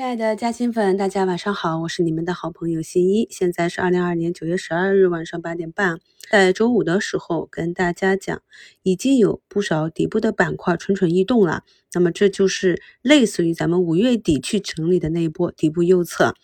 亲爱的嘉兴粉，大家晚上好，我是你们的好朋友新一。现在是二零二二年九月十二日晚上八点半，在周五的时候跟大家讲，已经有不少底部的板块蠢蠢欲动了。那么这就是类似于咱们五月底去整理的那一波底部右侧。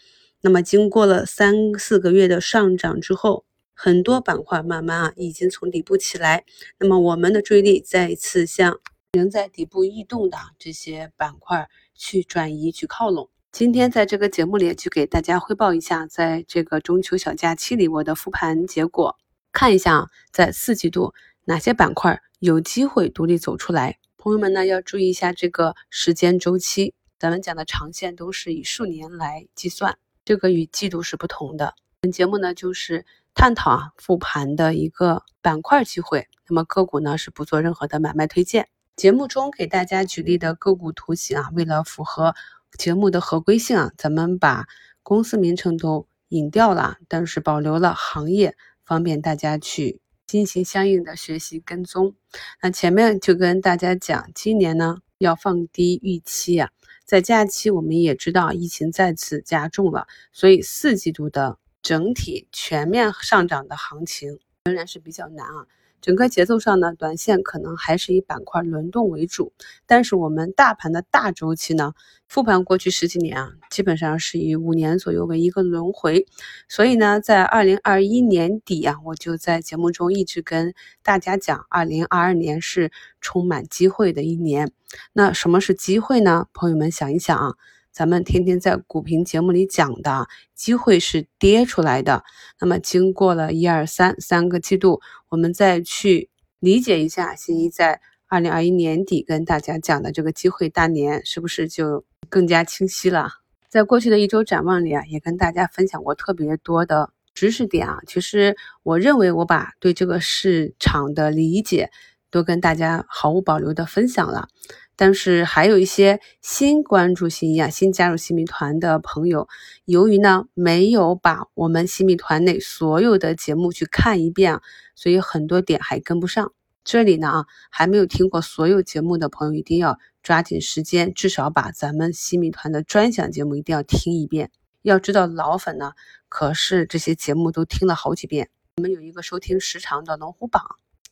那么经过了三四个月的上涨之后，很多板块慢慢啊已经从底部起来。那么我们的注意力再一次向仍在底部异动的这些板块去转移去靠拢。今天在这个节目里，就给大家汇报一下，在这个中秋小假期里我的复盘结果，看一下在四季度哪些板块有机会独立走出来。朋友们呢要注意一下这个时间周期，咱们讲的长线都是以数年来计算，这个与季度是不同的。本节目呢就是探讨啊复盘的一个板块机会，那么个股呢是不做任何的买卖推荐。节目中给大家举例的个股图形啊，为了符合。节目的合规性啊，咱们把公司名称都隐掉了，但是保留了行业，方便大家去进行相应的学习跟踪。那前面就跟大家讲，今年呢要放低预期啊，在假期我们也知道疫情再次加重了，所以四季度的整体全面上涨的行情仍然是比较难啊。整个节奏上呢，短线可能还是以板块轮动为主，但是我们大盘的大周期呢，复盘过去十几年啊，基本上是以五年左右为一个轮回，所以呢，在二零二一年底啊，我就在节目中一直跟大家讲，二零二二年是充满机会的一年。那什么是机会呢？朋友们想一想啊。咱们天天在股评节目里讲的机会是跌出来的，那么经过了一二三三个季度，我们再去理解一下，新一在二零二一年底跟大家讲的这个机会大年，是不是就更加清晰了？在过去的一周展望里啊，也跟大家分享过特别多的知识点啊。其实我认为我把对这个市场的理解都跟大家毫无保留的分享了。但是还有一些新关注新一啊、新加入新米团的朋友，由于呢没有把我们新米团内所有的节目去看一遍，所以很多点还跟不上。这里呢啊，还没有听过所有节目的朋友，一定要抓紧时间，至少把咱们新米团的专享节目一定要听一遍。要知道老粉呢，可是这些节目都听了好几遍。我们有一个收听时长的龙虎榜，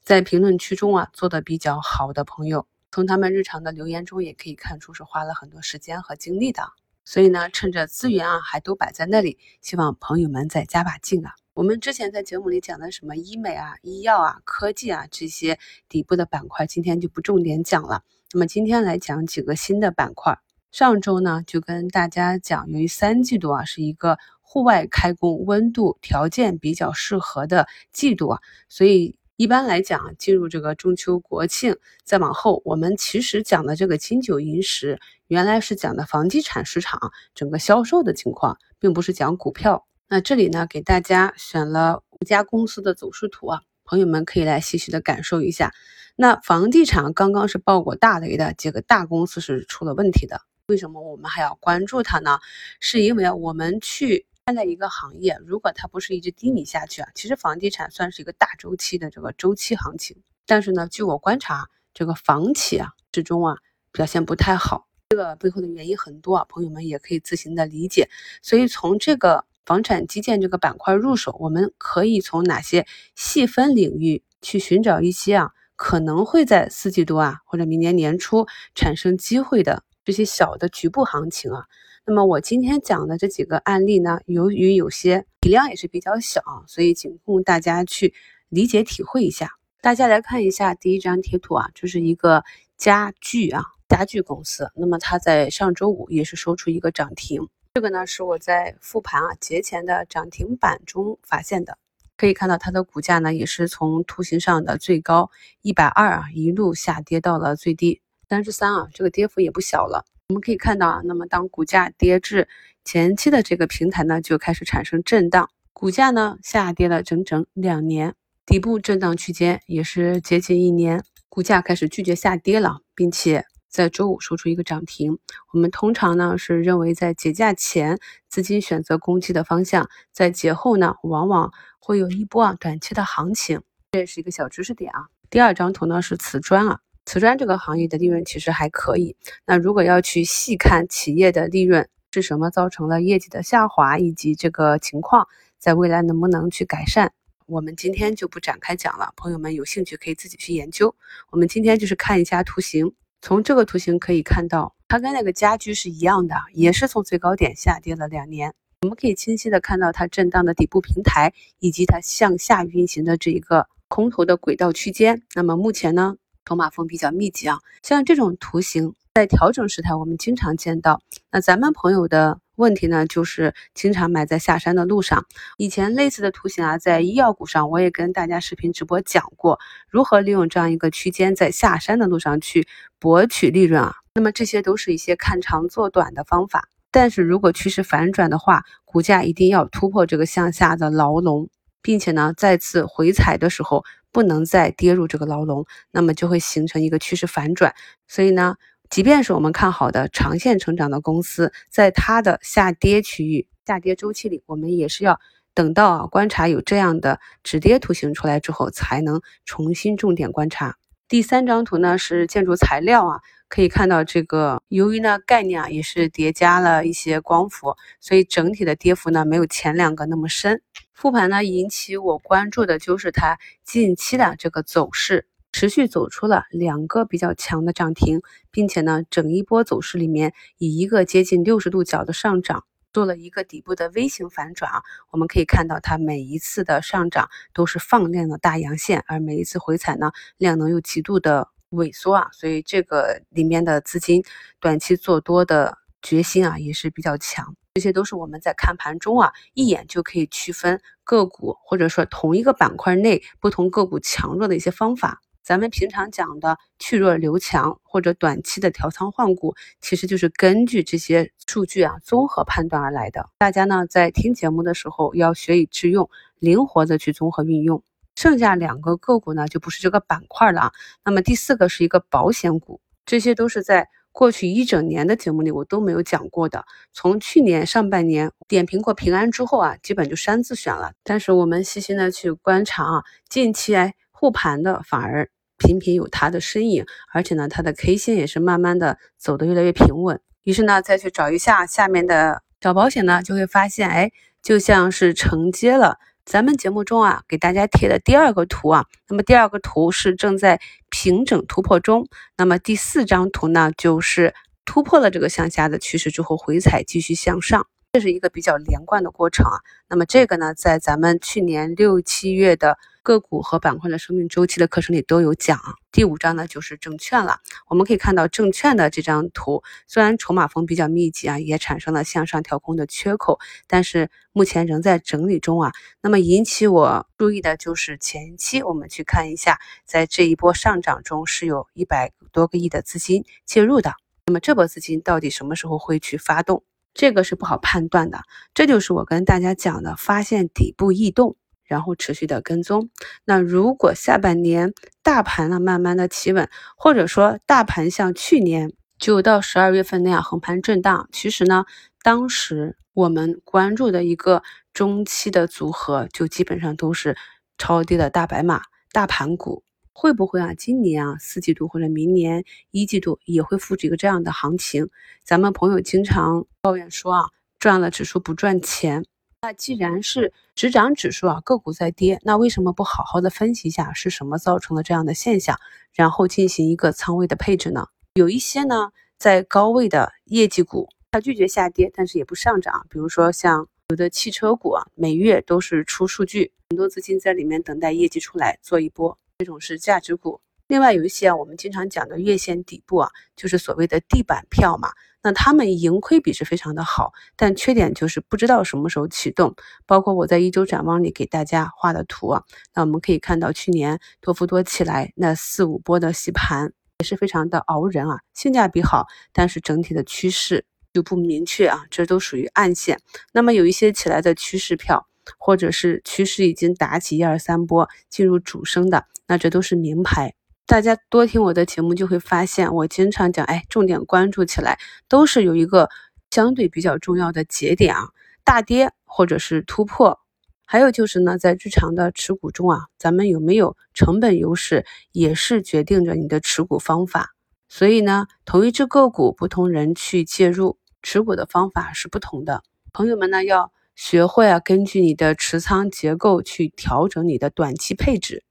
在评论区中啊做的比较好的朋友。从他们日常的留言中也可以看出是花了很多时间和精力的，所以呢，趁着资源啊还都摆在那里，希望朋友们再加把劲啊！我们之前在节目里讲的什么医美啊、医药啊、科技啊这些底部的板块，今天就不重点讲了。那么今天来讲几个新的板块。上周呢就跟大家讲，由于三季度啊是一个户外开工温度条件比较适合的季度啊，所以。一般来讲，进入这个中秋国庆，再往后，我们其实讲的这个金九银十，原来是讲的房地产市场整个销售的情况，并不是讲股票。那这里呢，给大家选了五家公司的走势图啊，朋友们可以来细细的感受一下。那房地产刚刚是爆过大雷的几个大公司是出了问题的，为什么我们还要关注它呢？是因为我们去。看待一个行业，如果它不是一直低迷下去啊，其实房地产算是一个大周期的这个周期行情。但是呢，据我观察，这个房企啊，始终啊表现不太好。这个背后的原因很多啊，朋友们也可以自行的理解。所以从这个房产基建这个板块入手，我们可以从哪些细分领域去寻找一些啊可能会在四季度啊或者明年年初产生机会的这些小的局部行情啊。那么我今天讲的这几个案例呢，由于有些体量也是比较小，所以仅供大家去理解体会一下。大家来看一下第一张贴图啊，这是一个家具啊家具公司。那么它在上周五也是收出一个涨停，这个呢是我在复盘啊节前的涨停板中发现的。可以看到它的股价呢也是从图形上的最高一百二啊一路下跌到了最低三十三啊，这个跌幅也不小了。我们可以看到啊，那么当股价跌至前期的这个平台呢，就开始产生震荡，股价呢下跌了整整两年，底部震荡区间也是接近一年，股价开始拒绝下跌了，并且在周五收出一个涨停。我们通常呢是认为在节假前资金选择攻击的方向，在节后呢往往会有一波啊短期的行情，这也是一个小知识点啊。第二张图呢是瓷砖啊。瓷砖这个行业的利润其实还可以。那如果要去细看企业的利润，是什么造成了业绩的下滑，以及这个情况在未来能不能去改善？我们今天就不展开讲了，朋友们有兴趣可以自己去研究。我们今天就是看一下图形，从这个图形可以看到，它跟那个家居是一样的，也是从最高点下跌了两年。我们可以清晰的看到它震荡的底部平台，以及它向下运行的这一个空头的轨道区间。那么目前呢，筹码峰比较密集啊，像这种图形在调整时态我们经常见到。那咱们朋友的。问题呢，就是经常买在下山的路上。以前类似的图形啊，在医药股上我也跟大家视频直播讲过，如何利用这样一个区间在下山的路上去博取利润啊。那么这些都是一些看长做短的方法。但是如果趋势反转的话，股价一定要突破这个向下的牢笼，并且呢，再次回踩的时候不能再跌入这个牢笼，那么就会形成一个趋势反转。所以呢。即便是我们看好的长线成长的公司，在它的下跌区域、下跌周期里，我们也是要等到啊观察有这样的止跌图形出来之后，才能重新重点观察。第三张图呢是建筑材料啊，可以看到这个由于呢概念啊也是叠加了一些光伏，所以整体的跌幅呢没有前两个那么深。复盘呢引起我关注的就是它近期的这个走势。持续走出了两个比较强的涨停，并且呢，整一波走势里面以一个接近六十度角的上涨做了一个底部的微型反转啊。我们可以看到它每一次的上涨都是放量的大阳线，而每一次回踩呢，量能又极度的萎缩啊。所以这个里面的资金短期做多的决心啊也是比较强。这些都是我们在看盘中啊一眼就可以区分个股或者说同一个板块内不同个股强弱的一些方法。咱们平常讲的去弱留强或者短期的调仓换股，其实就是根据这些数据啊综合判断而来的。大家呢在听节目的时候要学以致用，灵活的去综合运用。剩下两个个股呢就不是这个板块了啊。那么第四个是一个保险股，这些都是在过去一整年的节目里我都没有讲过的。从去年上半年点评过平安之后啊，基本就删自选了。但是我们细心的去观察啊，近期哎护盘的反而。频频有它的身影，而且呢，它的 K 线也是慢慢的走得越来越平稳。于是呢，再去找一下下面的小保险呢，就会发现，哎，就像是承接了咱们节目中啊给大家贴的第二个图啊。那么第二个图是正在平整突破中，那么第四张图呢，就是突破了这个向下的趋势之后回踩继续向上，这是一个比较连贯的过程啊。那么这个呢，在咱们去年六七月的。个股和板块的生命周期的课程里都有讲。第五章呢就是证券了。我们可以看到证券的这张图，虽然筹码峰比较密集啊，也产生了向上调空的缺口，但是目前仍在整理中啊。那么引起我注意的就是前期我们去看一下，在这一波上涨中是有一百多个亿的资金介入的。那么这波资金到底什么时候会去发动？这个是不好判断的。这就是我跟大家讲的，发现底部异动。然后持续的跟踪。那如果下半年大盘呢慢慢的企稳，或者说大盘像去年九到十二月份那样横盘震荡，其实呢，当时我们关注的一个中期的组合，就基本上都是超跌的大白马大盘股。会不会啊？今年啊四季度或者明年一季度也会复制一个这样的行情？咱们朋友经常抱怨说啊，赚了指数不赚钱。那既然是只涨指数啊，个股在跌，那为什么不好好的分析一下是什么造成了这样的现象，然后进行一个仓位的配置呢？有一些呢，在高位的业绩股，它拒绝下跌，但是也不上涨，比如说像有的汽车股啊，每月都是出数据，很多资金在里面等待业绩出来做一波，这种是价值股。另外有一些啊，我们经常讲的月线底部啊，就是所谓的地板票嘛。那他们盈亏比是非常的好，但缺点就是不知道什么时候启动。包括我在一周展望里给大家画的图啊，那我们可以看到去年多福多起来那四五波的洗盘也是非常的熬人啊，性价比好，但是整体的趋势就不明确啊，这都属于暗线。那么有一些起来的趋势票，或者是趋势已经打起一二三波进入主升的，那这都是名牌。大家多听我的节目，就会发现我经常讲，哎，重点关注起来都是有一个相对比较重要的节点啊，大跌或者是突破。还有就是呢，在日常的持股中啊，咱们有没有成本优势，也是决定着你的持股方法。所以呢，同一只个股，不同人去介入，持股的方法是不同的。朋友们呢，要学会啊，根据你的持仓结构去调整你的短期配置，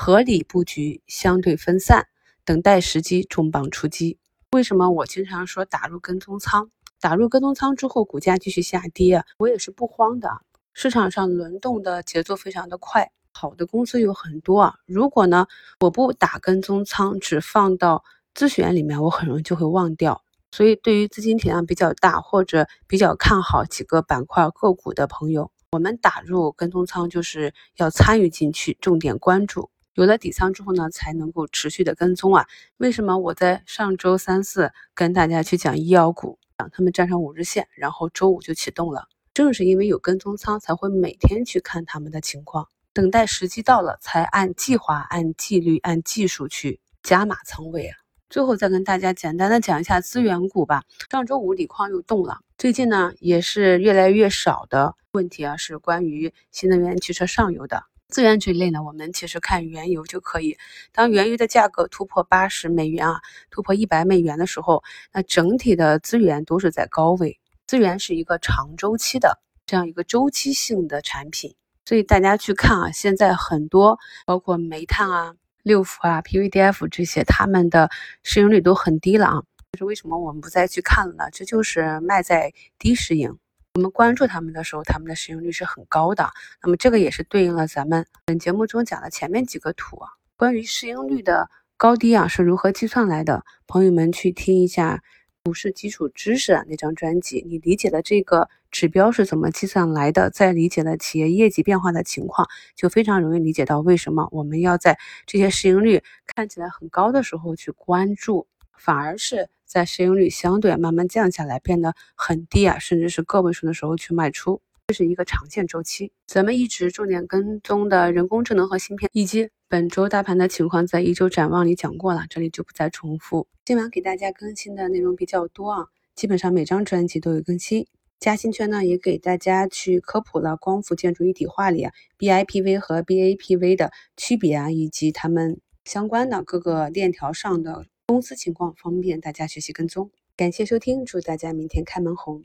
合理布局，相对分散，等待时机重磅出击。为什么我经常说打入跟踪仓？打入跟踪仓之后，股价继续下跌，我也是不慌的。市场上轮动的节奏非常的快，好的公司有很多啊。如果呢，我不打跟踪仓，只放到自选里面，我很容易就会忘掉。所以，对于资金体量比较大或者比较看好几个板块个股的朋友，我们打入跟踪仓就是要参与进去，重点关注。有了底仓之后呢，才能够持续的跟踪啊。为什么我在上周三四跟大家去讲医药股，讲他们站上五日线，然后周五就启动了？正是因为有跟踪仓，才会每天去看他们的情况，等待时机到了，才按计划、按纪律、按技术去加码仓位啊。最后再跟大家简单的讲一下资源股吧。上周五锂矿又动了，最近呢也是越来越少的问题啊，是关于新能源汽车上游的资源这一类呢。我们其实看原油就可以，当原油的价格突破八十美元啊，突破一百美元的时候，那整体的资源都是在高位。资源是一个长周期的这样一个周期性的产品，所以大家去看啊，现在很多包括煤炭啊。六福啊，PVDF 这些，他们的市盈率都很低了啊。这是为什么我们不再去看了呢？这就是卖在低市盈。我们关注他们的时候，他们的市盈率是很高的。那么这个也是对应了咱们本节目中讲的前面几个图啊，关于市盈率的高低啊是如何计算来的？朋友们去听一下。股市基础知识啊，那张专辑，你理解了这个指标是怎么计算来的，再理解了企业业绩变化的情况，就非常容易理解到为什么我们要在这些市盈率看起来很高的时候去关注，反而是在市盈率相对慢慢降下来，变得很低啊，甚至是个位数的时候去卖出。这是一个长线周期，咱们一直重点跟踪的人工智能和芯片，以及本周大盘的情况，在一周展望里讲过了，这里就不再重复。今晚给大家更新的内容比较多啊，基本上每张专辑都有更新。嘉兴圈呢，也给大家去科普了光伏建筑一体化里啊 BIPV 和 BAPV 的区别啊，以及他们相关的各个链条上的公司情况，方便大家学习跟踪。感谢收听，祝大家明天开门红。